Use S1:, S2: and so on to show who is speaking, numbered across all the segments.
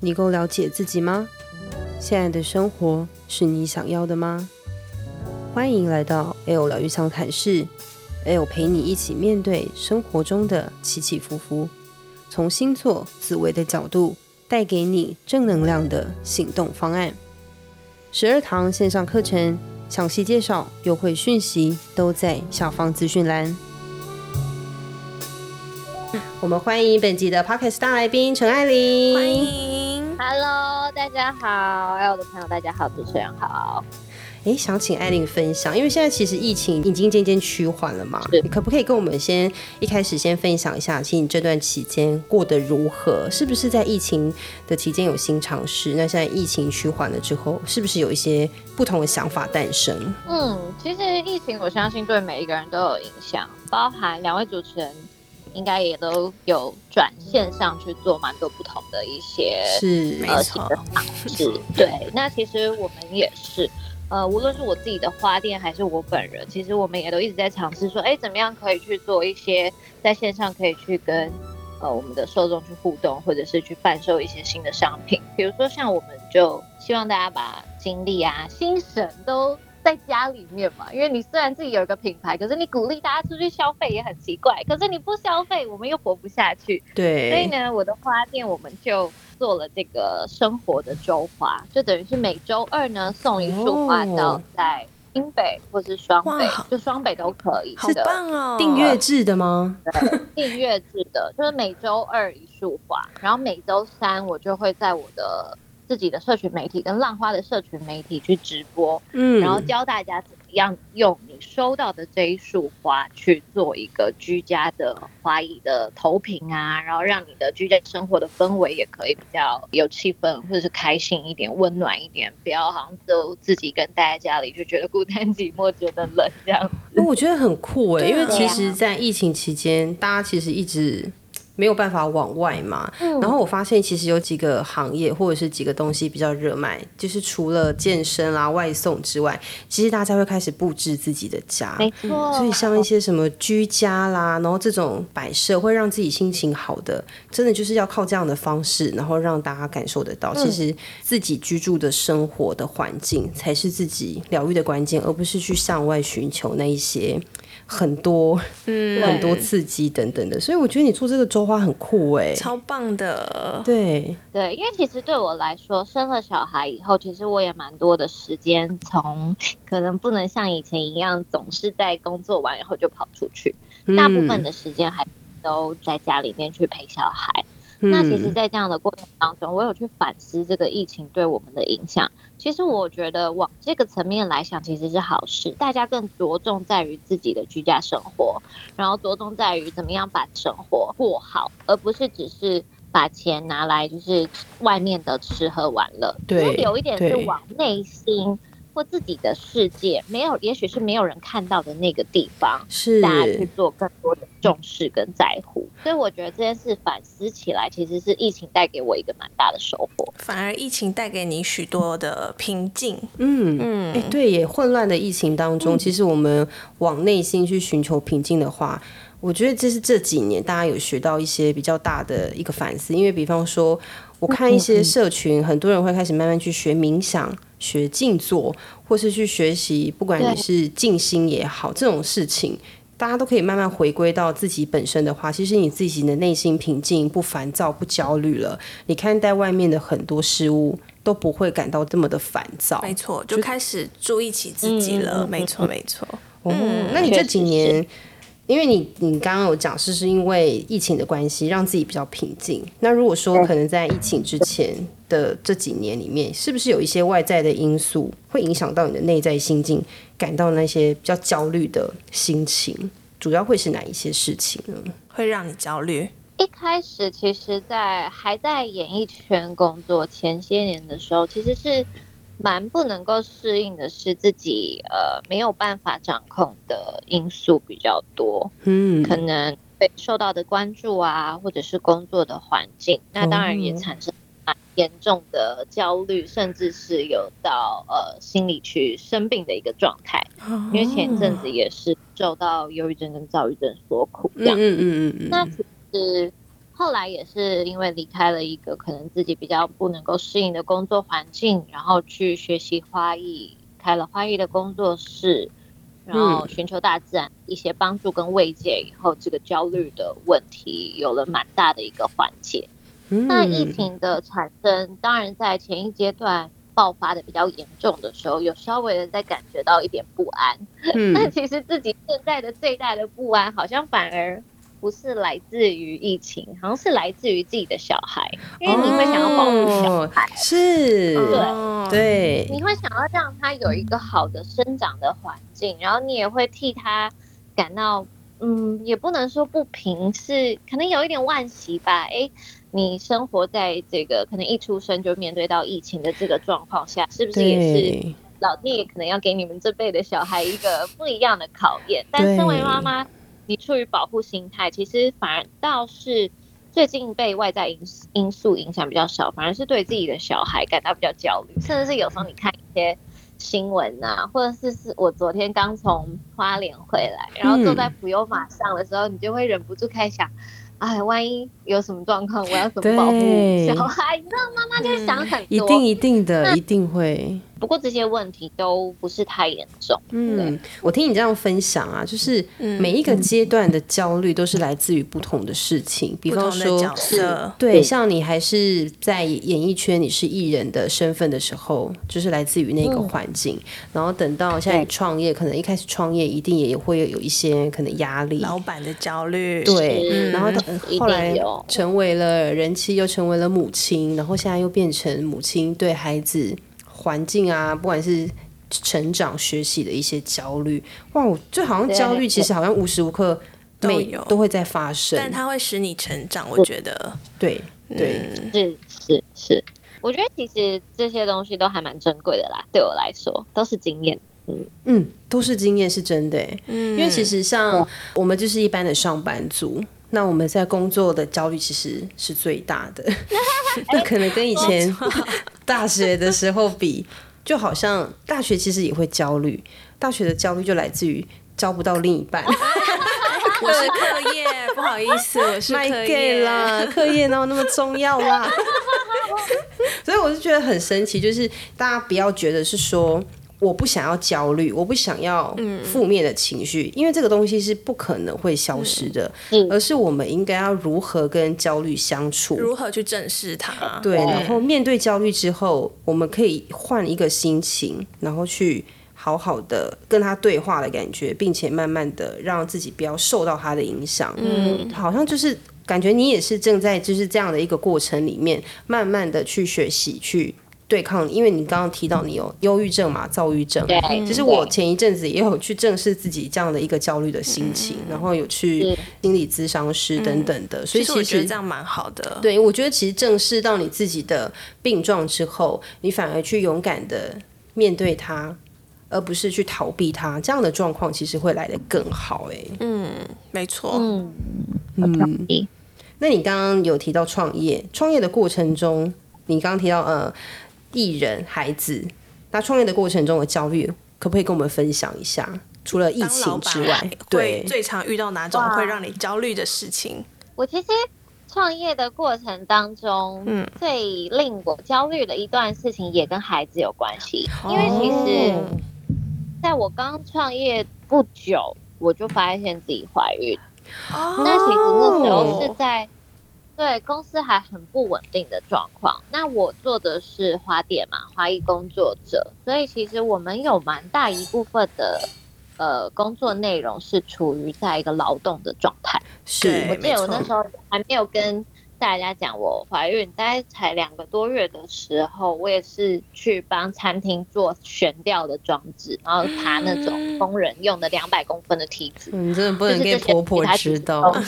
S1: 你够了解自己吗？现在的生活是你想要的吗？欢迎来到 L 疗愈相谈室，L 陪你一起面对生活中的起起伏伏，从星座、紫微的角度带给你正能量的行动方案。十二堂线上课程详细介绍、优惠讯息都在下方资讯栏。我们欢迎本集的 Podcast 大来宾陈爱玲。
S2: 欢迎
S3: ，Hello，大家好，爱我的朋友，大家好，主持人好。
S1: 哎，想请艾琳分享，因为现在其实疫情已经渐渐趋缓了嘛，你可不可以跟我们先一开始先分享一下，其实你这段期间过得如何？是不是在疫情的期间有新尝试？那现在疫情趋缓了之后，是不是有一些不同的想法诞生？
S3: 嗯，其实疫情我相信对每一个人都有影响，包含两位主持人。应该也都有转线上去做蛮多不同的一些
S1: 是没错
S3: 新的尝试。对，那其实我们也是，呃，无论是我自己的花店还是我本人，其实我们也都一直在尝试说，哎，怎么样可以去做一些在线上可以去跟呃我们的受众去互动，或者是去贩售一些新的商品。比如说像我们就希望大家把精力啊、心神都。在家里面嘛，因为你虽然自己有一个品牌，可是你鼓励大家出去消费也很奇怪。可是你不消费，我们又活不下去。
S1: 对，
S3: 所以呢，我的花店我们就做了这个生活的周花，就等于是每周二呢送一束花到在新北或是双北，就双北都可以。
S2: 好棒哦！
S1: 订阅制的吗？
S3: 对订阅制的，就是每周二一束花，然后每周三我就会在我的。自己的社群媒体跟浪花的社群媒体去直播，嗯，然后教大家怎么样用你收到的这一束花去做一个居家的花艺的投屏啊，然后让你的居家生活的氛围也可以比较有气氛，或者是开心一点、温暖一点，不要好像都自己跟待在家里就觉得孤单寂寞、觉得冷这样子。
S1: 我觉得很酷哎，因为其实，在疫情期间，大家其实一直。没有办法往外嘛，嗯，然后我发现其实有几个行业或者是几个东西比较热卖，就是除了健身啦、外送之外，其实大家会开始布置自己的家，没错。所以像一些什么居家啦，然后这种摆设会让自己心情好的，真的就是要靠这样的方式，然后让大家感受得到，其实自己居住的生活的环境才是自己疗愈的关键，而不是去向外寻求那一些。很多，嗯，很多刺激等等的，所以我觉得你做这个周花很酷哎，
S2: 超棒的。
S1: 对。
S3: 对，因为其实对我来说，生了小孩以后，其实我也蛮多的时间，从可能不能像以前一样，总是在工作完以后就跑出去，嗯、大部分的时间还都在家里面去陪小孩。那其实，在这样的过程当中，我有去反思这个疫情对我们的影响。其实，我觉得往这个层面来想，其实是好事。大家更着重在于自己的居家生活，然后着重在于怎么样把生活过好，而不是只是把钱拿来就是外面的吃喝玩乐。对，有一点是往内心。或自己的世界没有，也许是没有人看到的那个地方，是大家去做更多的重视跟在乎。所以我觉得这件事反思起来，其实是疫情带给我一个蛮大的收获。
S2: 反而疫情带给你许多的平静。
S1: 嗯嗯，哎、欸，对也，混乱的疫情当中，嗯、其实我们往内心去寻求平静的话，我觉得这是这几年大家有学到一些比较大的一个反思。因为比方说，我看一些社群，很多人会开始慢慢去学冥想。学静坐，或是去学习，不管你是静心也好，这种事情，大家都可以慢慢回归到自己本身的话，其实你自己的内心平静、不烦躁、不焦虑了，你看待外面的很多事物都不会感到这么的烦躁。
S2: 没错，就开始注意起自己了。嗯、没错，没错。
S1: 嗯，那你这几年？因为你你刚刚有讲是是因为疫情的关系让自己比较平静。那如果说可能在疫情之前的这几年里面，是不是有一些外在的因素会影响到你的内在心境，感到那些比较焦虑的心情？主要会是哪一些事情呢？
S2: 会让你焦虑？
S3: 一开始其实，在还在演艺圈工作前些年的时候，其实是。蛮不能够适应的是自己呃没有办法掌控的因素比较多，嗯，可能被受到的关注啊，或者是工作的环境，那当然也产生蛮严重的焦虑，甚至是有到呃心理去生病的一个状态。因为前一阵子也是受到忧郁症跟躁郁症所苦，这样，嗯嗯嗯嗯，那其实。后来也是因为离开了一个可能自己比较不能够适应的工作环境，然后去学习花艺，开了花艺的工作室，然后寻求大自然一些帮助跟慰藉以后，这个焦虑的问题有了蛮大的一个缓解。那疫情的产生，当然在前一阶段爆发的比较严重的时候，有稍微的在感觉到一点不安。嗯，但其实自己现在的最大的不安，好像反而不是来自于疫情，好像是来自于自己的小孩，因为你会想要保护小孩，
S1: 哦、是，
S3: 对
S1: 对，
S3: 你会想要让他有一个好的生长的环境，然后你也会替他感到，嗯，也不能说不平，是可能有一点惋惜吧，哎。你生活在这个可能一出生就面对到疫情的这个状况下，是不是也是老天爷可能要给你们这辈的小孩一个不一样的考验？但身为妈妈，你出于保护心态，其实反而倒是最近被外在因因素影响比较少，反而是对自己的小孩感到比较焦虑，甚至是有时候你看一些新闻啊，或者是是我昨天刚从花莲回来，然后坐在普悠玛上的时候，你就会忍不住开始想。哎，万一有什么状况，我要怎么保护小孩？你知道妈妈就会想很多，
S1: 一定一定的，一定会。
S3: 不过这些问题都不是太严重。
S1: 嗯，我听你这样分享啊，就是每一个阶段的焦虑都是来自于不同的事情，比方说
S2: 角色，
S1: 对，像你还是在演艺圈，你是艺人的身份的时候，就是来自于那个环境。嗯、然后等到现在你创业，可能一开始创业一定也会有一些可能压力，
S2: 老板的焦虑，
S1: 对，嗯、然后后来成为了人妻，又成为了母亲，然后现在又变成母亲对孩子。环境啊，不管是成长、学习的一些焦虑，哇，就好像焦虑，其实好像无时无刻都有都会在发生，
S2: 但它会使你成长。我觉得，
S1: 对对，
S3: 是是是，我觉得其实这些东西都还蛮珍贵的啦，对我来说都是经验。嗯
S1: 嗯，都是经验，是真的。嗯，因为其实像我们就是一般的上班族，那我们在工作的焦虑其实是最大的，那可能跟以前。大学的时候比，就好像大学其实也会焦虑。大学的焦虑就来自于交不到另一半。
S2: 我是课业，不好意思，我是课业
S1: 啦，课业哪有那么重要啦？所以我就觉得很神奇，就是大家不要觉得是说。我不想要焦虑，我不想要负面的情绪，嗯、因为这个东西是不可能会消失的，嗯、而是我们应该要如何跟焦虑相处，
S2: 如何去正视它。
S1: 对，然后面对焦虑之后，我们可以换一个心情，然后去好好的跟他对话的感觉，并且慢慢的让自己不要受到他的影响。嗯，好像就是感觉你也是正在就是这样的一个过程里面，慢慢的去学习去。对抗，因为你刚刚提到你有忧郁症嘛，躁郁症。对，其实我前一阵子也有去正视自己这样的一个焦虑的心情，然后有去心理咨商师等等的，所以其
S2: 实这样蛮好的。
S1: 对，我觉得其实正视到你自己的病状之后，你反而去勇敢的面对它，而不是去逃避它，这样的状况其实会来得更好。哎，
S2: 嗯，没错。
S3: 嗯嗯。
S1: 那你刚刚有提到创业，创业的过程中，你刚刚提到呃。艺人孩子，那创业的过程中的焦虑，可不可以跟我们分享一下？除了疫情之外，对，
S2: 最常遇到哪种会让你焦虑的事情？
S3: 我其实创业的过程当中，嗯，最令我焦虑的一段事情也跟孩子有关系，因为其实在我刚创业不久，我就发现自己怀孕。哦，那其实那时候是在。对，公司还很不稳定的状况。那我做的是花店嘛，花艺工作者，所以其实我们有蛮大一部分的呃工作内容是处于在一个劳动的状态。
S1: 是，
S3: 我记得我那时候还没有跟大家讲我怀孕，大概才两个多月的时候，我也是去帮餐厅做悬吊的装置，然后爬那种工人用的两百公分的梯子。
S1: 你真的不能给婆婆知道。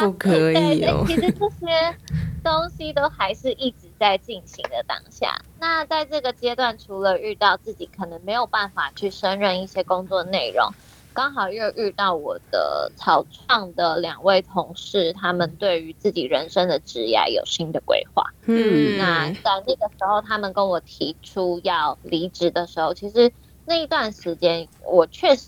S1: 不可以哦。
S3: 其实这些东西都还是一直在进行的当下。那在这个阶段，除了遇到自己可能没有办法去胜任一些工作内容，刚好又遇到我的草创的两位同事，他们对于自己人生的职业有新的规划。嗯，那在那个时候，他们跟我提出要离职的时候，其实那一段时间我确实。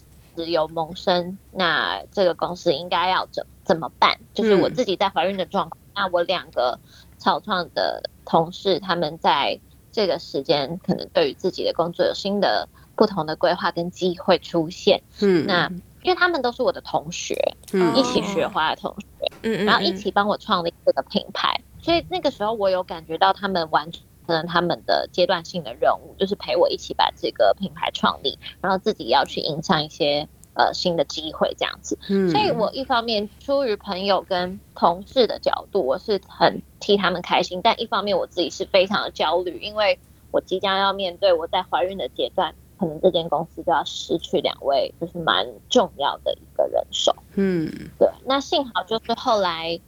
S3: 有萌生，那这个公司应该要怎怎么办？就是我自己在怀孕的状况，嗯、那我两个草创的同事，他们在这个时间可能对于自己的工作有新的不同的规划跟机会出现。嗯，那因为他们都是我的同学，嗯，一起学花的同学，嗯，然后一起帮我创立这个品牌，所以那个时候我有感觉到他们完成。可能他们的阶段性的任务就是陪我一起把这个品牌创立，然后自己要去迎上一些呃新的机会这样子。嗯，所以我一方面出于朋友跟同事的角度，我是很替他们开心，但一方面我自己是非常的焦虑，因为我即将要面对我在怀孕的阶段，可能这间公司就要失去两位就是蛮重要的一个人手。嗯，对。那幸好就是后来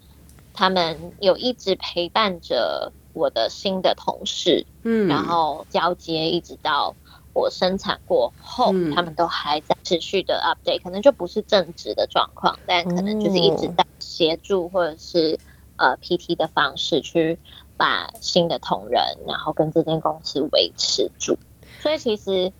S3: 他们有一直陪伴着。我的新的同事，嗯，然后交接一直到我生产过后，嗯、他们都还在持续的 update，可能就不是正职的状况，但可能就是一直在协助或者是呃 PT 的方式去把新的同仁，然后跟这间公司维持住，所以其实。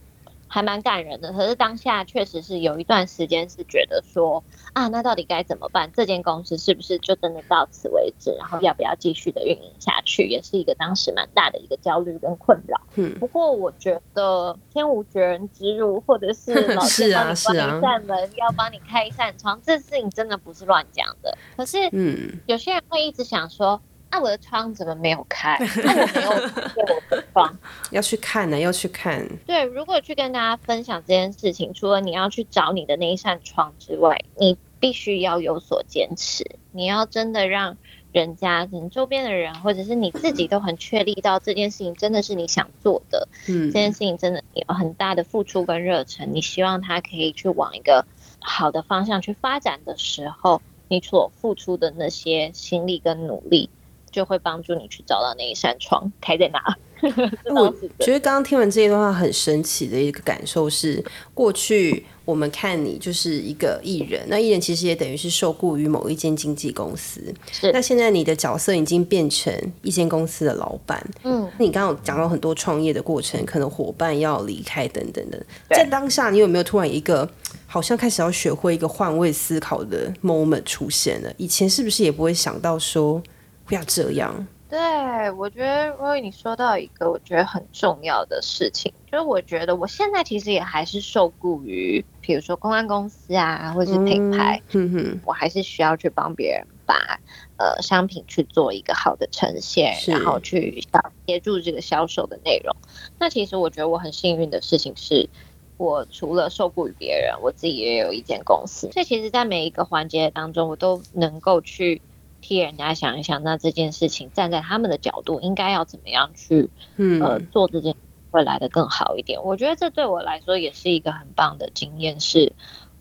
S3: 还蛮感人的，可是当下确实是有一段时间是觉得说啊，那到底该怎么办？这间公司是不是就真的到此为止？然后要不要继续的运营下去？也是一个当时蛮大的一个焦虑跟困扰。嗯，不过我觉得天无绝人之路，或者是 老师帮你关一扇门，啊啊、要帮你开一扇窗，这事情真的不是乱讲的。可是，嗯，有些人会一直想说。那、啊、我的窗怎么没有开？那、啊、我没有 开我的窗，
S1: 要去看呢，要去看。
S3: 对，如果去跟大家分享这件事情，除了你要去找你的那一扇窗之外，你必须要有所坚持。你要真的让人家、你周边的人，或者是你自己都很确立到这件事情真的是你想做的。嗯，这件事情真的有很大的付出跟热忱，你希望他可以去往一个好的方向去发展的时候，你所付出的那些心力跟努力。就会帮助你去找到那一扇窗开在哪。
S1: 我觉得刚刚听完这一段话，很神奇的一个感受是，过去我们看你就是一个艺人，那艺人其实也等于是受雇于某一间经纪公司。是。那现在你的角色已经变成一间公司的老板。嗯。你刚刚有讲到很多创业的过程，可能伙伴要离开等等的。在当下，你有没有突然一个好像开始要学会一个换位思考的 moment 出现了？以前是不是也不会想到说？不要这样。
S3: 对，我觉得 Roy，你说到一个我觉得很重要的事情，就是我觉得我现在其实也还是受雇于，比如说公关公司啊，或者是品牌，嗯哼，我还是需要去帮别人把呃商品去做一个好的呈现，然后去协助这个销售的内容。那其实我觉得我很幸运的事情是，我除了受雇于别人，我自己也有一间公司，所以其实，在每一个环节当中，我都能够去。替人家想一想，那这件事情站在他们的角度，应该要怎么样去，嗯、呃，做这件会来的更好一点。我觉得这对我来说也是一个很棒的经验，是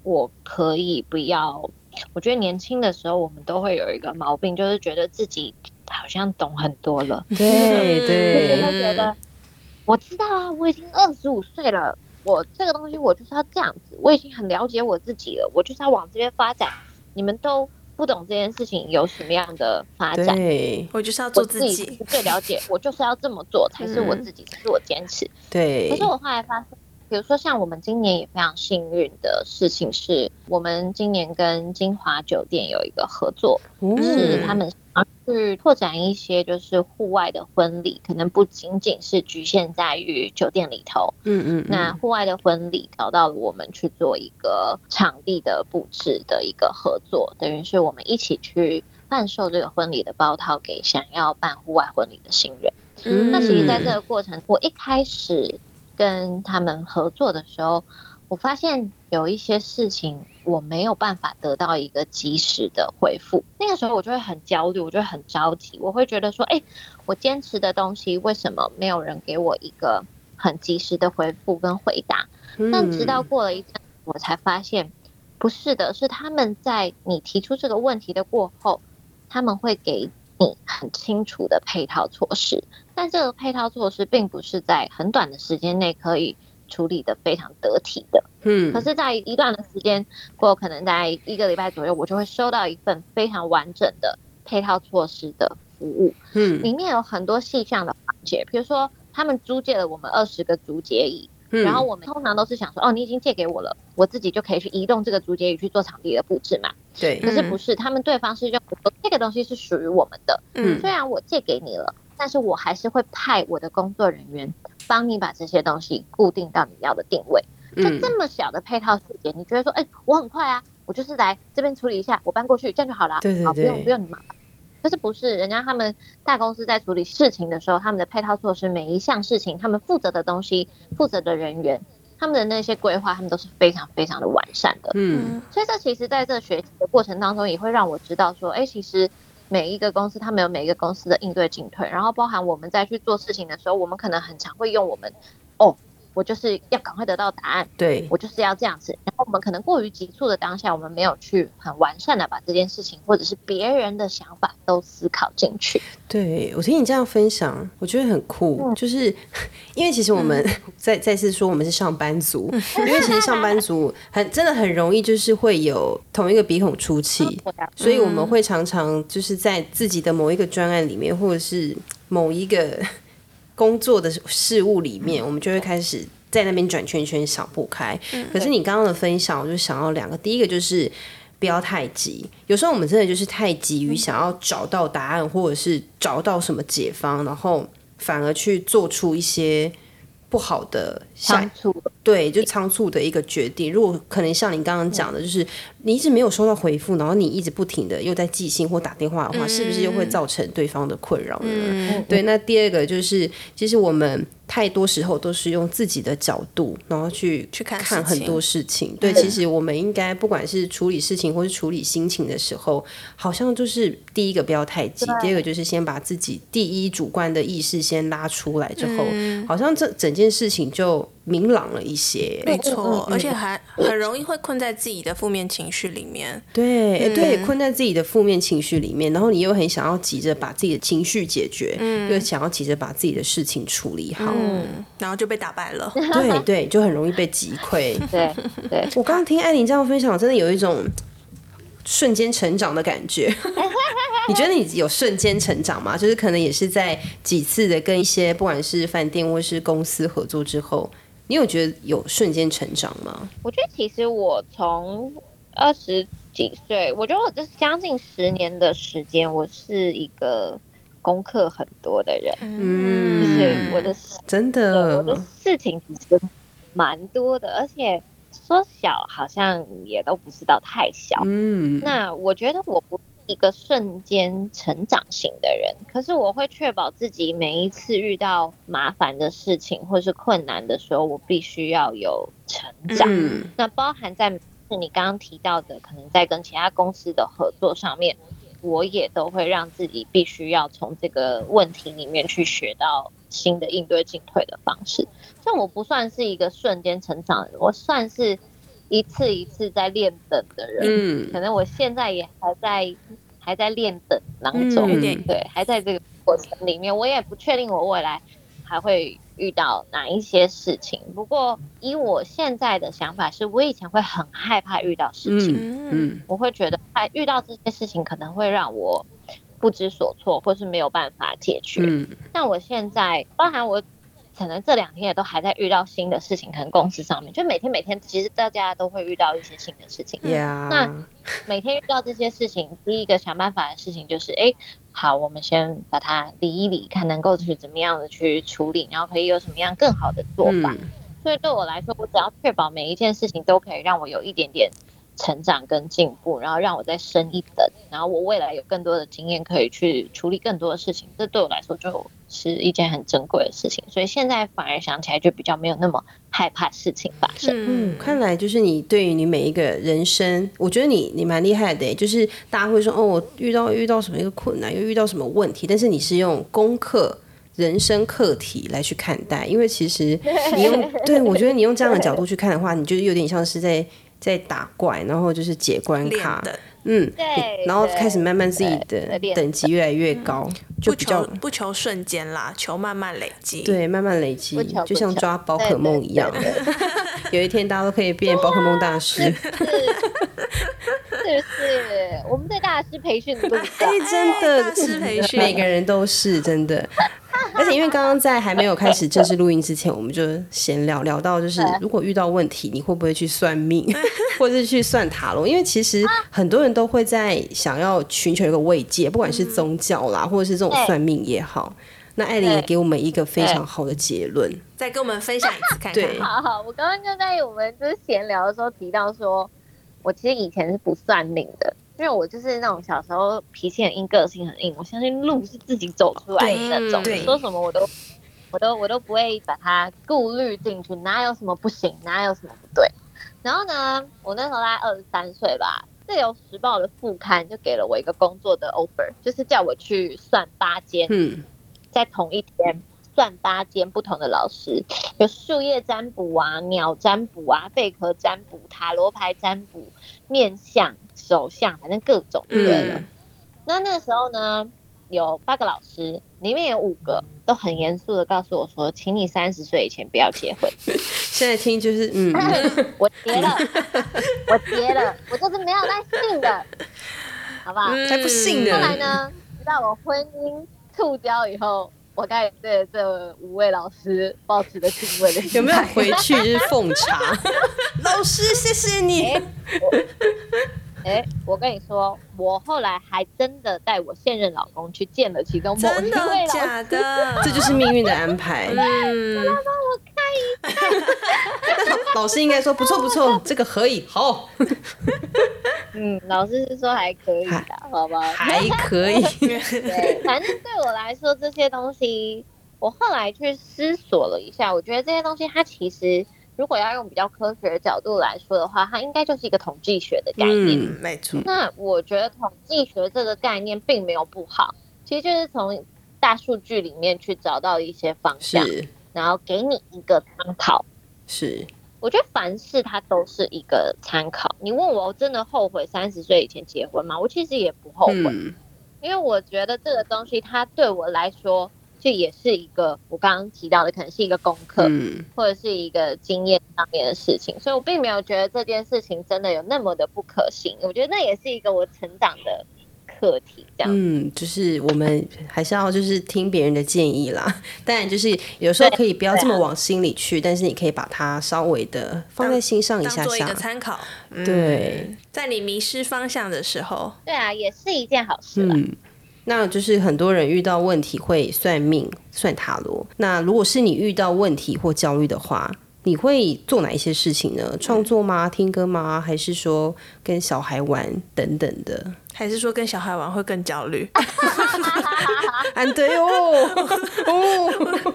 S3: 我可以不要。我觉得年轻的时候，我们都会有一个毛病，就是觉得自己好像懂很多了。
S1: 对 对，
S3: 会觉得我知道啊，我已经二十五岁了，我这个东西我就是要这样子，我已经很了解我自己了，我就是要往这边发展。你们都。不懂这件事情有什么样的发展，
S2: 对，我就是要做自己，
S3: 自己最了解，我就是要这么做才是我自己，才是我坚持。
S1: 对。
S3: 可是我后来发现，比如说像我们今年也非常幸运的事情是，我们今年跟金华酒店有一个合作，嗯、是他们。去拓展一些就是户外的婚礼，可能不仅仅是局限在于酒店里头。嗯嗯，那户外的婚礼找到了我们去做一个场地的布置的一个合作，等于是我们一起去贩售这个婚礼的包套给想要办户外婚礼的新人。嗯，那其实在这个过程，我一开始跟他们合作的时候，我发现有一些事情我没有办法得到一个及时的回复，那个时候我就会很焦虑，我就会很着急，我会觉得说，哎，我坚持的东西为什么没有人给我一个很及时的回复跟回答？但直到过了一阵，我才发现，不是的，是他们在你提出这个问题的过后，他们会给你很清楚的配套措施，但这个配套措施并不是在很短的时间内可以。处理得非常得体的，嗯，可是，在一段的时间过，可能在一个礼拜左右，我就会收到一份非常完整的配套措施的服务，嗯，里面有很多细项的环节，比如说他们租借了我们二十个竹节椅，嗯、然后我们通常都是想说，哦，你已经借给我了，我自己就可以去移动这个竹节椅去做场地的布置嘛。
S1: 对，
S3: 可是不是，他们对方是认为说这个东西是属于我们的。嗯，虽然我借给你了，但是我还是会派我的工作人员帮你把这些东西固定到你要的定位。就这么小的配套细节，你觉得说，哎，我很快啊，我就是来这边处理一下，我搬过去这样就好了。
S1: 对对对，
S3: 好，不用不用你麻烦。可是不是，人家他们大公司在处理事情的时候，他们的配套措施，每一项事情，他们负责的东西，负责的人员，他们的那些规划，他们都是非常非常的完善的。嗯，所以这其实在这学习的过程当中，也会让我知道说，哎，其实每一个公司，他们有每一个公司的应对进退，然后包含我们在去做事情的时候，我们可能很常会用我们，哦。我就是要赶快得到答案，
S1: 对，
S3: 我就是要这样子。然后我们可能过于急促的当下，我们没有去很完善的把这件事情，或者是别人的想法都思考进去。
S1: 对，我听你这样分享，我觉得很酷。嗯、就是因为其实我们 再再次说，我们是上班族，嗯、因为其实上班族 很真的很容易就是会有同一个鼻孔出气，嗯、所以我们会常常就是在自己的某一个专案里面，或者是某一个。工作的事物里面，我们就会开始在那边转圈圈，想不开。可是你刚刚的分享，我就想要两个，第一个就是不要太急。有时候我们真的就是太急于想要找到答案，或者是找到什么解方，然后反而去做出一些。不好的
S3: 仓促，
S1: 对，就仓促的一个决定。如果可能像你刚刚讲的，就是你一直没有收到回复，然后你一直不停的又在寄信或打电话的话，是不是又会造成对方的困扰呢？对，那第二个就是，其实我们。太多时候都是用自己的角度，然后去
S2: 去看
S1: 看很多事情。对，其实我们应该不管是处理事情或是处理心情的时候，好像就是第一个不要太急，第二个就是先把自己第一主观的意识先拉出来之后，嗯、好像这整件事情就明朗了一些。
S2: 没错，而且还很容易会困在自己的负面情绪里面。
S1: 对，嗯、对，困在自己的负面情绪里面，然后你又很想要急着把自己的情绪解决，嗯、又想要急着把自己的事情处理好。
S2: 嗯，然后就被打败了。
S1: 对对，就很容易被击溃。
S3: 对对，
S1: 我刚刚听艾琳这样分享，真的有一种瞬间成长的感觉。你觉得你有瞬间成长吗？就是可能也是在几次的跟一些不管是饭店或是公司合作之后，你有觉得有瞬间成长吗？
S3: 我觉得其实我从二十几岁，我觉得我这将近十年的时间，我是一个。功课很多的人，嗯，就是我的
S1: 真的，
S3: 我的事情其实蛮多的，而且说小好像也都不知道太小，嗯，那我觉得我不是一个瞬间成长型的人，可是我会确保自己每一次遇到麻烦的事情或是困难的时候，我必须要有成长，嗯，那包含在是你刚刚提到的，可能在跟其他公司的合作上面。我也都会让自己必须要从这个问题里面去学到新的应对进退的方式。像我不算是一个瞬间成长的人，我算是一次一次在练等的人。嗯，可能我现在也还在还在练等当中，嗯、对，还在这个过程里面，我也不确定我未来还会遇到哪一些事情？不过以我现在的想法是，我以前会很害怕遇到事情，嗯，嗯，我会觉得，哎，遇到这些事情可能会让我不知所措，或是没有办法解决。嗯，但我现在，包含我。可能这两天也都还在遇到新的事情，可能公司上面就每天每天，其实大家都会遇到一些新的事情。
S1: Yeah.
S3: 那每天遇到这些事情，第一个想办法的事情就是，哎，好，我们先把它理一理，看能够去怎么样的去处理，然后可以有什么样更好的做法。嗯。所以对我来说，我只要确保每一件事情都可以让我有一点点成长跟进步，然后让我再升一等，然后我未来有更多的经验可以去处理更多的事情，这对我来说就是一件很珍贵的事情。所以现在反而想起来就比较没有那么害怕事情发生。
S1: 嗯，看来就是你对于你每一个人生，我觉得你你蛮厉害的，就是大家会说哦，我遇到遇到什么一个困难，又遇到什么问题，但是你是用功课、人生课题来去看待，因为其实你用 对，我觉得你用这样的角度去看的话，你就有点像是在。在打怪，然后就是解关卡，嗯，
S3: 对，
S1: 然后开始慢慢自己的等级越来越高，就比较
S2: 不求不求瞬间啦，求慢慢累积，
S1: 对，慢慢累积，就像抓宝可梦一样，有一天大家都可以变宝可梦大师，是是，
S3: 我们在大师培训的路上，
S1: 哎，真的，大师培训，每个人都是真的。而且因为刚刚在还没有开始正式录音之前，我们就闲聊聊到，就是如果遇到问题，你会不会去算命，或者是去算塔罗？因为其实很多人都会在想要寻求一个慰藉，不管是宗教啦，或者是这种算命也好。那艾琳也给我们一个非常好的结论，
S2: 再跟我们分享一次看看。
S1: 对，
S3: 好好，我刚刚就在我们就是闲聊的时候提到说，我其实以前是不算命的，因为我就是那种小时候脾气很硬，个性很硬，我相信路是自己走出来的那种，说什么我都我都我都不会把它顾虑进去，哪有什么不行，哪有什么不对。然后呢，我那时候大概二十三岁吧，自由时报的副刊就给了我一个工作的 offer，就是叫我去算八间。嗯。在同一天算八间不同的老师，有树叶占卜啊、鸟占卜啊、贝壳占卜、塔罗牌占卜、面相、手相，反正各种对了。嗯、那那个时候呢，有八个老师，里面有五个都很严肃的告诉我说，请你三十岁以前不要结婚。
S1: 现在听就是嗯，
S3: 我结了，我结了，我就是没有耐信的，好不好？
S1: 才不信呢。
S3: 后来呢，直到我婚姻。触礁以后，我开始对这五位老师抱持的敬畏的。
S1: 有没有回去就是奉茶？老师，谢谢你。
S3: 欸，我跟你说，我后来还真的带我现任老公去见了其中某一位老师。
S2: 假的？
S1: 这就是命运的安排。
S3: 嗯，他帮我看一下。
S1: 老师应该说不错不错，这个可以好。
S3: 嗯，老师是说还可以的，好吧？
S1: 还可以。
S3: 对，反正对我来说，这些东西，我后来去思索了一下，我觉得这些东西，它其实如果要用比较科学的角度来说的话，它应该就是一个统计学的概念。
S1: 嗯，没错。
S3: 那我觉得统计学这个概念并没有不好，其实就是从大数据里面去找到一些方向，然后给你一个参考。
S1: 是。
S3: 我觉得凡事它都是一个参考。你问我真的后悔三十岁以前结婚吗？我其实也不后悔，嗯、因为我觉得这个东西它对我来说就也是一个我刚刚提到的，可能是一个功课，嗯、或者是一个经验上面的事情。所以我并没有觉得这件事情真的有那么的不可行。我觉得那也是一个我成长的。课题这样，
S1: 嗯，就是我们还是要就是听别人的建议啦。当然，就是有时候可以不要这么往心里去，但是你可以把它稍微的放在心上一下下，
S2: 做一个参考。
S1: 对，
S2: 在你迷失方向的时候，
S3: 对啊，也是一件好事。
S1: 嗯，那就是很多人遇到问题会算命、算塔罗。那如果是你遇到问题或焦虑的话，你会做哪一些事情呢？创作吗？听歌吗？还是说跟小孩玩等等的？
S2: 还是说跟小孩玩会更焦虑？
S1: 安，对哦，哦，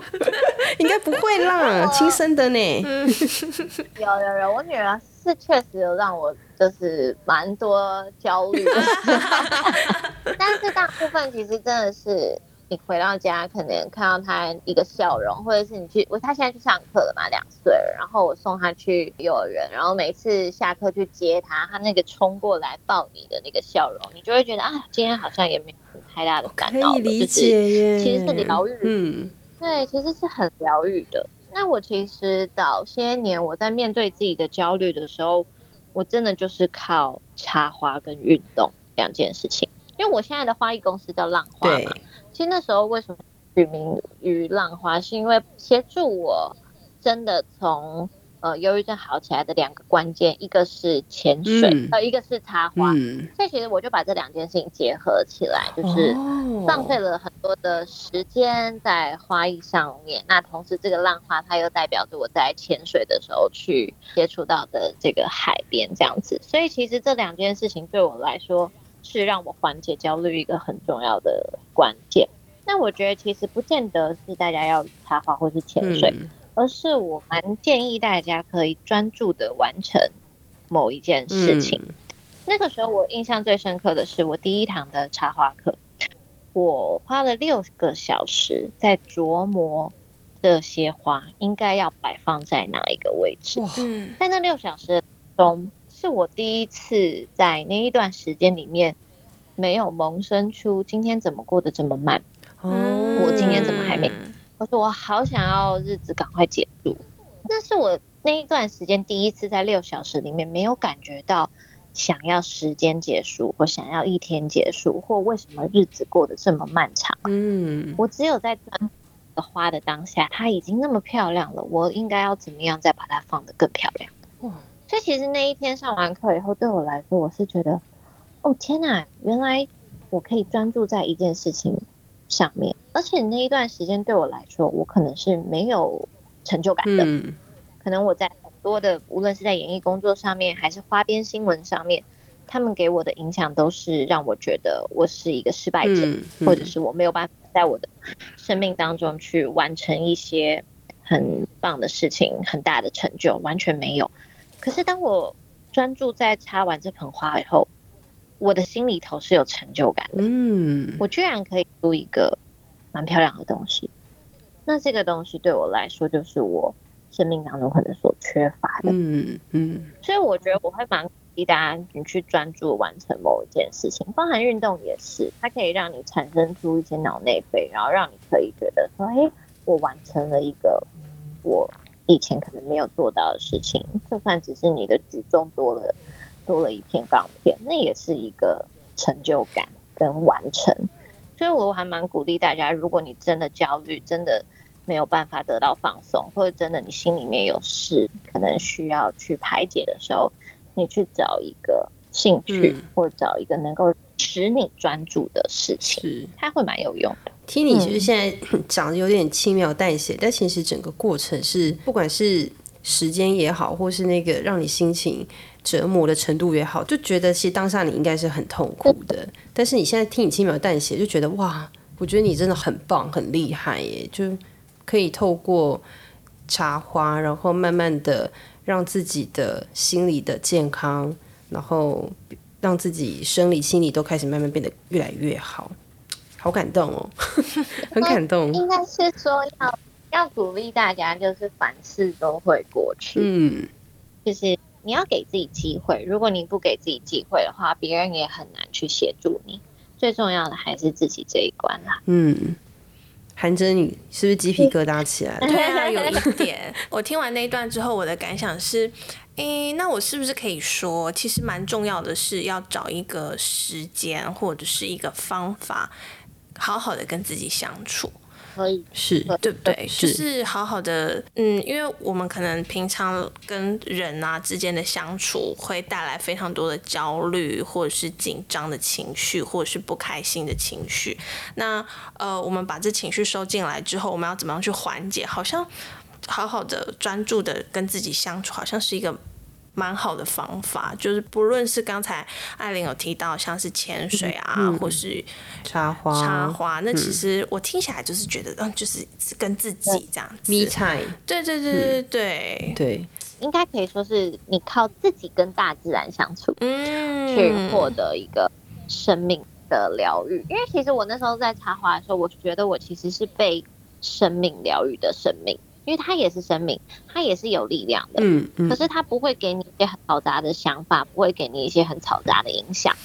S1: 应该不会啦，亲生的呢。
S3: 有有有，我女儿是确实有让我就是蛮多焦虑的，但是大部分其实真的是。你回到家，可能看到他一个笑容，或者是你去，我他现在去上课了嘛，两岁了，然后我送他去幼儿园，然后每次下课去接他，他那个冲过来抱你的那个笑容，你就会觉得啊，今天好像也没有太大的烦恼了，
S1: 可以理解耶，
S3: 就是其实是疗愈，嗯，对，其实是很疗愈的。那我其实早些年我在面对自己的焦虑的时候，我真的就是靠插花跟运动两件事情，因为我现在的花艺公司叫浪花嘛。其实那时候为什么取名于浪花，是因为协助我真的从呃忧郁症好起来的两个关键，一个是潜水，嗯、呃，一个是插花。嗯、所以其实我就把这两件事情结合起来，就是浪费了很多的时间在花艺上面。那同时这个浪花它又代表着我在潜水的时候去接触到的这个海边这样子。所以其实这两件事情对我来说。是让我缓解焦虑一个很重要的关键。那我觉得其实不见得是大家要插花或是潜水，嗯、而是我蛮建议大家可以专注的完成某一件事情。嗯、那个时候我印象最深刻的是我第一堂的插花课，我花了六个小时在琢磨这些花应该要摆放在哪一个位置。嗯，在那六小时中。是我第一次在那一段时间里面没有萌生出今天怎么过得这么慢？哦，我今天怎么还没？我说我好想要日子赶快结束。那是我那一段时间第一次在六小时里面没有感觉到想要时间结束，或想要一天结束，或为什么日子过得这么漫长。嗯，我只有在专花的当下，它已经那么漂亮了，我应该要怎么样再把它放得更漂亮？哇！所以其实那一天上完课以后，对我来说，我是觉得，哦天哪，原来我可以专注在一件事情上面，而且那一段时间对我来说，我可能是没有成就感的。嗯，可能我在很多的，无论是在演艺工作上面，还是花边新闻上面。他们给我的影响都是让我觉得我是一个失败者，嗯嗯、或者是我没有办法在我的生命当中去完成一些很棒的事情、很大的成就，完全没有。可是当我专注在插完这盆花以后，我的心里头是有成就感的。嗯，我居然可以做一个蛮漂亮的东西。那这个东西对我来说，就是我生命当中可能所缺乏的。嗯嗯，所以我觉得我会蛮。鼓励大家你去专注完成某一件事情，包含运动也是，它可以让你产生出一些脑内啡，然后让你可以觉得说，哎，我完成了一个我以前可能没有做到的事情，就算只是你的举重多了多了一片钢片，那也是一个成就感跟完成。所以我还蛮鼓励大家，如果你真的焦虑，真的没有办法得到放松，或者真的你心里面有事，可能需要去排解的时候。你去找一个兴趣，嗯、或找一个能够使你专注的事情，是它会蛮有用的。
S1: 听你其实现在 讲的有点轻描淡写，嗯、但其实整个过程是，不管是时间也好，或是那个让你心情折磨的程度也好，就觉得其实当下你应该是很痛苦的。嗯、但是你现在听你轻描淡写，就觉得哇，我觉得你真的很棒，很厉害耶，就可以透过插花，然后慢慢的。让自己的心理的健康，然后让自己生理、心理都开始慢慢变得越来越好，好感动哦，很感动。
S3: 应该是说要要鼓励大家，就是凡事都会过去。嗯，就是你要给自己机会，如果你不给自己机会的话，别人也很难去协助你。最重要的还是自己这一关啦。嗯。
S1: 韩真，你是不是鸡皮疙瘩起来了？
S2: 对啊，有一点。我听完那一段之后，我的感想是，诶、欸，那我是不是可以说，其实蛮重要的是要找一个时间或者是一个方法，好好的跟自己相处。
S3: 可以
S1: 是
S2: 对不对？就是好好的，嗯，因为我们可能平常跟人啊之间的相处会带来非常多的焦虑，或者是紧张的情绪，或者是不开心的情绪。那呃，我们把这情绪收进来之后，我们要怎么样去缓解？好像好好的专注的跟自己相处，好像是一个。蛮好的方法，就是不论是刚才艾琳有提到，像是潜水啊，嗯、或是
S1: 插花，
S2: 插花，那其实我听起来就是觉得，嗯，就是跟自己这样子。
S1: Me time。
S2: 对对对对对
S1: 对，
S3: 应该可以说是你靠自己跟大自然相处，嗯，去获得一个生命的疗愈。因为其实我那时候在插花的时候，我觉得我其实是被生命疗愈的生命。因为它也是生命，它也是有力量的。嗯嗯。可是它不会给你一些很嘈杂的想法，不会给你一些很嘈杂的影响。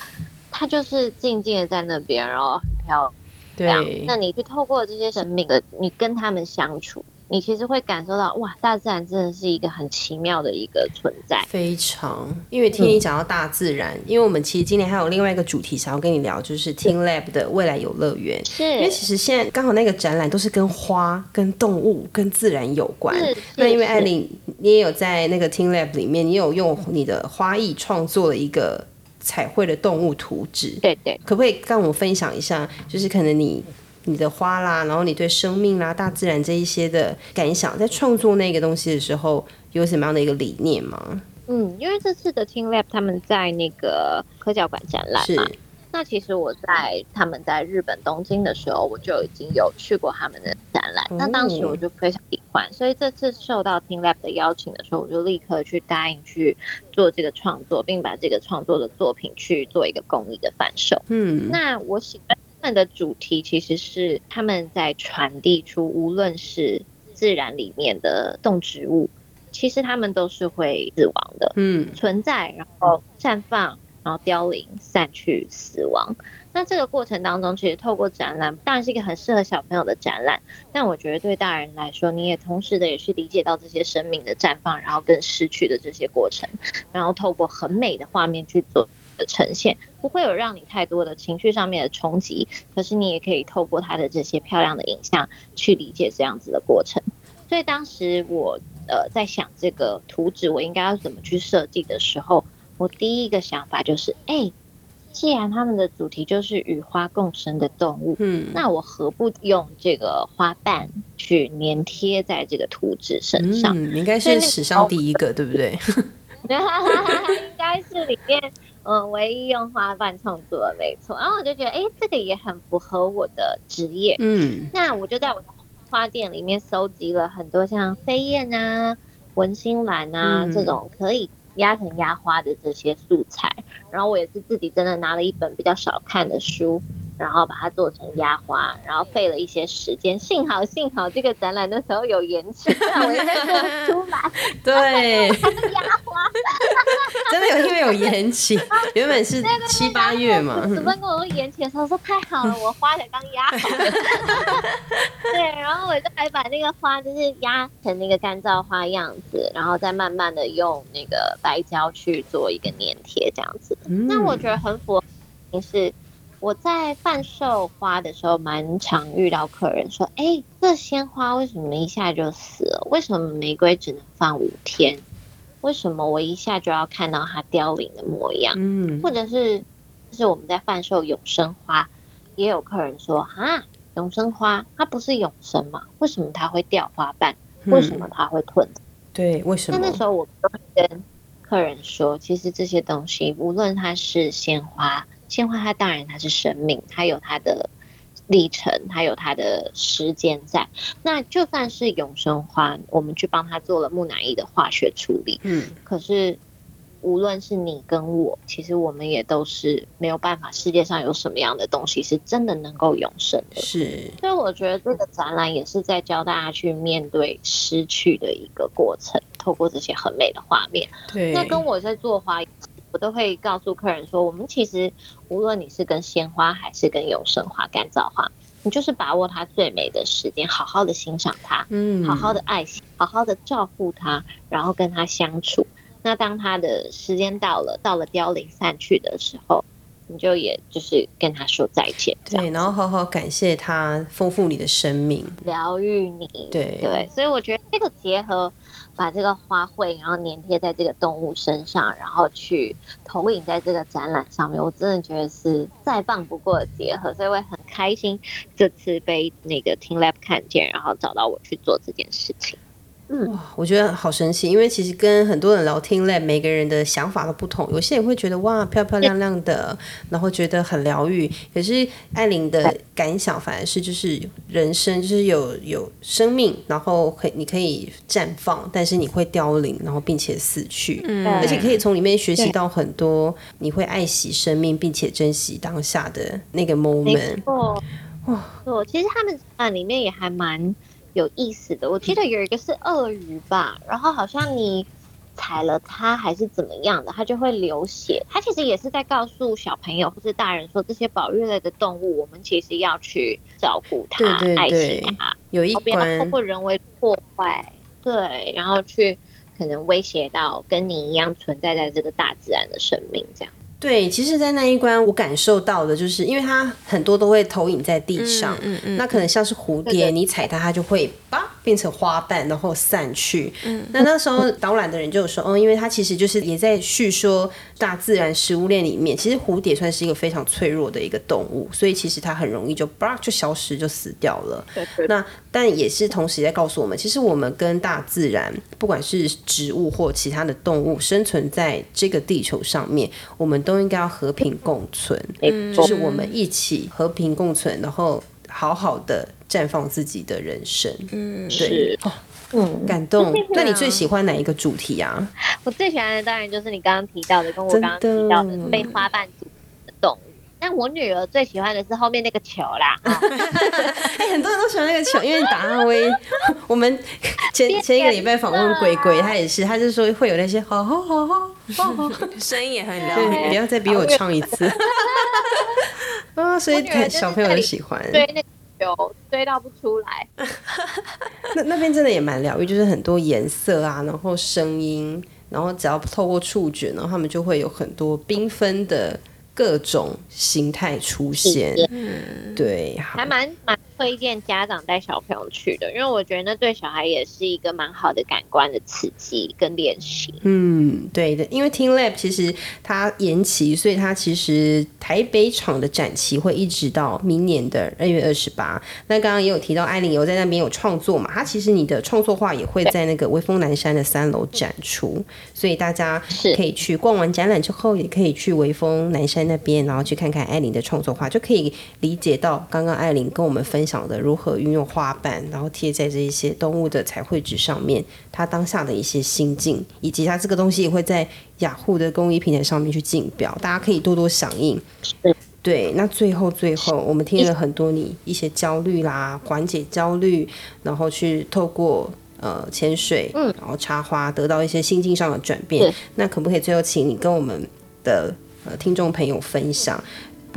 S3: 它就是静静的在那边，然后很漂亮。对。那你去透过这些生命的，你跟他们相处。你其实会感受到，哇，大自然真的是一个很奇妙的一个存在。
S1: 非常，因为听你讲到大自然，嗯、因为我们其实今年还有另外一个主题想要跟你聊，就是 teamLab 的未来游乐园。是，因为其实现在刚好那个展览都是跟花、跟动物、跟自然有关。那因为艾琳，你也有在那个 teamLab 里面，你有用你的花艺创作了一个彩绘的动物图纸。
S3: 对对，
S1: 可不可以跟我们分享一下？就是可能你。你的花啦，然后你对生命啦、大自然这一些的感想，在创作那个东西的时候，有什么样的一个理念吗？
S3: 嗯，因为这次的 teamLab 他们在那个科教馆展览嘛，是那其实我在他们在日本东京的时候，我就已经有去过他们的展览，嗯、那当时我就非常喜欢，所以这次受到 teamLab 的邀请的时候，我就立刻去答应去做这个创作，并把这个创作的作品去做一个公益的贩售。嗯，那我喜欢。的主题其实是他们在传递出，无论是自然里面的动植物，其实他们都是会死亡的，嗯，存在，然后绽放，然后凋零，散去，死亡。那这个过程当中，其实透过展览，当然是一个很适合小朋友的展览，但我觉得对大人来说，你也同时的也去理解到这些生命的绽放，然后跟失去的这些过程，然后透过很美的画面去做。的呈现，不会有让你太多的情绪上面的冲击。可是你也可以透过它的这些漂亮的影像去理解这样子的过程。所以当时我呃在想这个图纸我应该要怎么去设计的时候，我第一个想法就是，哎，既然他们的主题就是与花共生的动物，嗯，那我何不用这个花瓣去粘贴在这个图纸身上？
S1: 嗯，应该是史上第一个，对不对？
S3: 应该是里面嗯唯一用花瓣创作的，没错。然后我就觉得，哎，这个也很符合我的职业，嗯，那我就在我的花店里面收集了很多像飞燕啊、文心兰啊、嗯、这种可以压成压花的这些素材。然后我也是自己真的拿了一本比较少看的书。然后把它做成压花，然后费了一些时间。幸好幸好这个展览的时候有延期，我应该做不出来。
S1: 对，
S3: 压花
S1: 真的有因为有延期，原本是七八月嘛。
S3: 主办跟我说延期的时候说太好了，我花才刚压好。对，然后我就还把那个花就是压成那个干燥花样子，然后再慢慢的用那个白胶去做一个粘贴这样子。那我觉得很符合，是。我在贩售花的时候，蛮常遇到客人说：“哎、欸，这鲜花为什么一下就死了？为什么玫瑰只能放五天？为什么我一下就要看到它凋零的模样？”嗯，或者是，就是我们在贩售永生花，也有客人说：“啊，永生花它不是永生吗？为什么它会掉花瓣？为什么它会褪？”
S1: 对，为什么？
S3: 那那时候我都会跟客人说，其实这些东西，无论它是鲜花。鲜花它当然它是生命，它有它的历程，它有它的时间在。那就算是永生花，我们去帮它做了木乃伊的化学处理，嗯，可是无论是你跟我，其实我们也都是没有办法。世界上有什么样的东西是真的能够永生的？
S1: 是。
S3: 所以我觉得这个展览也是在教大家去面对失去的一个过程，透过这些很美的画面。
S1: 对。
S3: 那跟我在做花。我都会告诉客人说，我们其实无论你是跟鲜花还是跟永生花、干燥花，你就是把握它最美的时间，好好的欣赏它，嗯，好好的爱惜，好好的照顾它，然后跟它相处。那当它的时间到了，到了凋零散去的时候，你就也就是跟他说再见，
S1: 对，然后好好感谢他丰富你的生命，
S3: 疗愈你，
S1: 对。
S3: 对，所以我觉得这个结合，把这个花卉然后粘贴在这个动物身上，然后去投影在这个展览上面，我真的觉得是再棒不过的结合，所以我很开心这次被那个 teamLab 看见，然后找到我去做这件事情。
S1: 嗯，哇，我觉得好神奇，因为其实跟很多人聊 teamLab，每个人的想法都不同。有些人会觉得哇，漂漂亮亮的，然后觉得很疗愈。可是艾琳的感想反而是，就是人生就是有有生命，然后可以你可以绽放，但是你会凋零，然后并且死去。嗯，而且可以从里面学习到很多，你会爱惜生命，并且珍惜当下的那个 moment。
S3: 哦，哇，哦，其实他们啊里面也还蛮。有意思的，我记得有一个是鳄鱼吧，然后好像你踩了它还是怎么样的，它就会流血。它其实也是在告诉小朋友或是大人说，这些保育类的动物，我们其实要去照顾它、对对对，爱惜它，
S1: 有一关，
S3: 不要通过人为破坏，对，然后去可能威胁到跟你一样存在在这个大自然的生命，这样。
S1: 对，其实，在那一关，我感受到的就是，因为它很多都会投影在地上，嗯嗯，嗯，那可能像是蝴蝶，你踩它，它就会吧。变成花瓣，然后散去。嗯，那那时候导览的人就有说，哦，因为它其实就是也在叙说大自然食物链里面，其实蝴蝶算是一个非常脆弱的一个动物，所以其实它很容易就吧就消失就死掉了。那但也是同时在告诉我们，其实我们跟大自然，不管是植物或其他的动物，生存在这个地球上面，我们都应该要和平共存。嗯，就是我们一起和平共存，然后好好的。绽放自己的人生，嗯，对，哦，嗯，感动。那你最喜欢哪一个主题啊？
S3: 我最喜欢的当然就是你刚刚提到的，跟我刚刚提到的被花瓣组的动物。但我女儿最喜欢的是后面那个球啦。哎、
S1: 欸，很多人都喜欢那个球，因为达阿威。我们前前一个礼拜访问鬼鬼，他也是，他就说会有那些好好好好好好，
S2: 声音也很疗愈。
S1: 不要再逼我唱一次。啊，所以小朋友很喜欢。
S3: 对。有追到不出来，
S1: 那那边真的也蛮疗愈，就是很多颜色啊，然后声音，然后只要透过触觉然后，他们就会有很多缤纷的各种形态出现。嗯，对，
S3: 还蛮蛮。推荐家长带小朋友去的，因为我觉得那对小孩也是一个蛮好的感官的刺激跟练习。
S1: 嗯，对的，因为 TeamLab 其实它延期，所以它其实台北场的展期会一直到明年的二月二十八。那刚刚也有提到艾琳有在那边有创作嘛，它其实你的创作画也会在那个微风南山的三楼展出，所以大家可以去逛完展览之后，也可以去微风南山那边，然后去看看艾琳的创作画，就可以理解到刚刚艾琳跟我们分。想的如何运用花瓣，然后贴在这一些动物的彩绘纸上面，他当下的一些心境，以及他这个东西也会在雅虎的公益平台上面去竞标，大家可以多多响应。对，那最后最后，我们听了很多你一些焦虑啦，缓解焦虑，然后去透过呃潜水，然后插花，得到一些心境上的转变。那可不可以最后请你跟我们的呃听众朋友分享？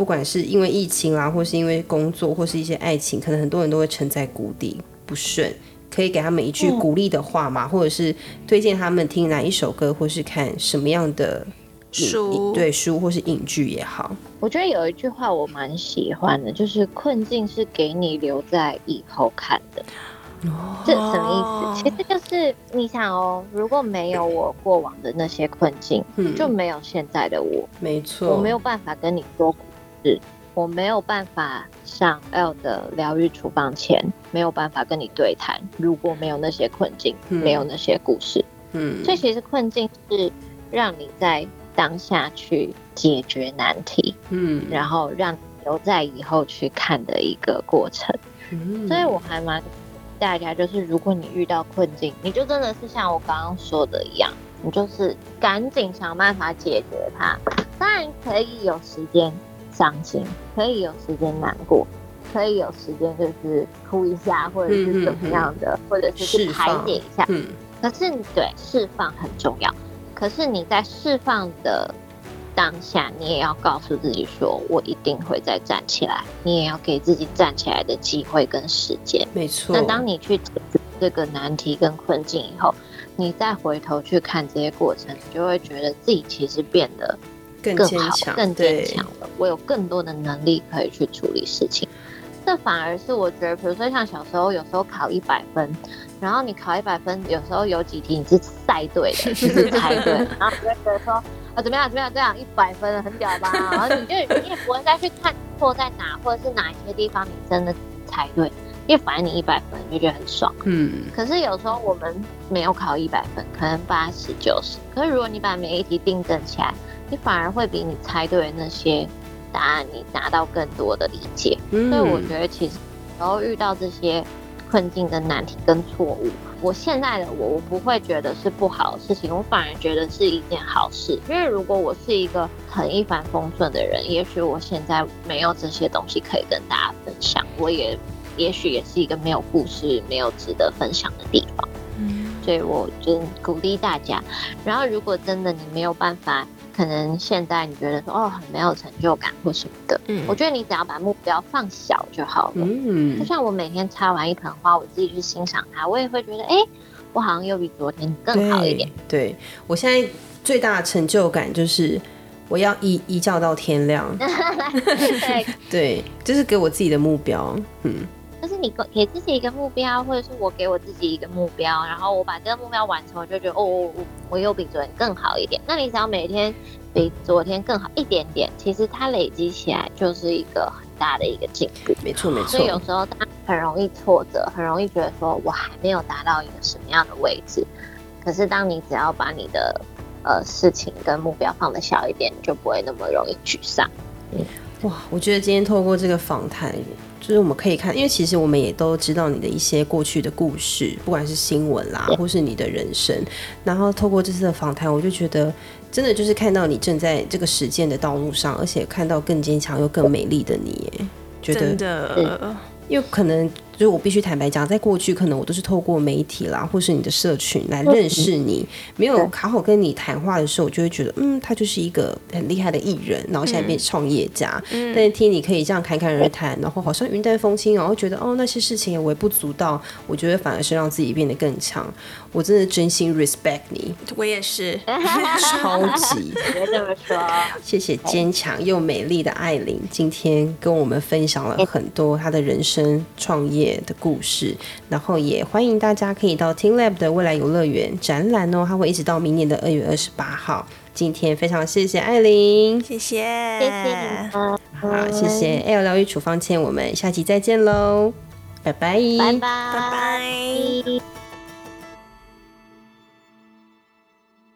S1: 不管是因为疫情啦，或是因为工作，或是一些爱情，可能很多人都会沉在谷底不顺，可以给他们一句鼓励的话嘛，嗯、或者是推荐他们听哪一首歌，或是看什么样的书，对书或是影剧也好。
S3: 我觉得有一句话我蛮喜欢的，就是困境是给你留在以后看的。哦，这什么意思？其实就是你想哦，如果没有我过往的那些困境，嗯、就没有现在的我。
S1: 没错，
S3: 我没有办法跟你说。是我没有办法上 L 的疗愈处方前，没有办法跟你对谈。如果没有那些困境，嗯、没有那些故事，嗯，所以其实困境是让你在当下去解决难题，嗯，然后让你留在以后去看的一个过程。嗯，所以我还蛮大家就是，如果你遇到困境，你就真的是像我刚刚说的一样，你就是赶紧想办法解决它。当然可以有时间。伤心可以有时间难过，可以有时间就是哭一下，或者是怎么样的，或者是去排解一下。嗯，可是对释放很重要。可是你在释放的当下，你也要告诉自己说，我一定会再站起来。你也要给自己站起来的机会跟时间。
S1: 没错。
S3: 那当你去解决这个难题跟困境以后，你再回头去看这些过程，你就会觉得自己其实变得。更坚强，更坚强了。我有更多的能力可以去处理事情。这反而是我觉得，比如说像小时候，有时候考一百分，然后你考一百分，有时候有几题你是猜对的，就是猜对，然后你就觉得说啊怎么样怎么样这样一百分很屌吧？然后你就你也不会再去看错在哪，或者是哪一些地方你真的猜对，因为反正你一百分你就觉得很爽。嗯。可是有时候我们没有考一百分，可能八十九十，可是如果你把每一题订正起来。你反而会比你猜对的那些答案，你拿到更多的理解。嗯、所以我觉得，其实然后遇到这些困境跟难题跟错误，我现在的我，我不会觉得是不好的事情，我反而觉得是一件好事。因为如果我是一个很一帆风顺的人，也许我现在没有这些东西可以跟大家分享，我也也许也是一个没有故事、没有值得分享的地方。嗯，所以我就鼓励大家。然后，如果真的你没有办法。可能现在你觉得说哦，很没有成就感或什么的，嗯，我觉得你只要把目标放小就好了。嗯，就像我每天插完一盆花，我自己去欣赏它，我也会觉得哎、欸，我好像又比昨天更好一点。
S1: 对，对我现在最大的成就感就是我要一一觉到天亮。对 对，就是给我自己的目标。嗯。
S3: 就是你给自己一个目标，或者是我给我自己一个目标，然后我把这个目标完成，我就觉得哦，我我又比昨天更好一点。那你只要每天比昨天更好一点点，其实它累积起来就是一个很大的一个进步。
S1: 没错没错。
S3: 所以有时候他很容易挫折，很容易觉得说我还没有达到一个什么样的位置。可是当你只要把你的呃事情跟目标放的小一点，你就不会那么容易沮丧。嗯，
S1: 哇，我觉得今天透过这个访谈。就是我们可以看，因为其实我们也都知道你的一些过去的故事，不管是新闻啦，或是你的人生。然后透过这次的访谈，我就觉得真的就是看到你正在这个实践的道路上，而且看到更坚强又更美丽的你。觉得，
S2: 真的，
S1: 因为可能就是我必须坦白讲，在过去可能我都是透过媒体啦，或是你的社群来认识你，没有好好跟你谈话的时候，我就会觉得，嗯，他就是一个很厉害的艺人，然后现在变创业家。嗯、但是听你可以这样侃侃而谈，然后好像云淡风轻，然后觉得哦那些事情也微不足道，我觉得反而是让自己变得更强。我真的真心 respect 你，
S2: 我也是，
S1: 超级。
S3: 别这么说。
S1: 谢谢坚强又美丽的艾琳，今天跟我们分享了很多她的人生创业的故事，然后也欢迎大家可以到 teamLab 的未来游乐园展览哦，它会一直到明年的二月二十八号。今天非常谢谢艾琳，
S2: 谢谢，
S3: 谢谢你，
S1: 好，谢谢。L 疗愈处方签，我们下期再见喽，拜拜，
S3: 拜拜，
S2: 拜拜。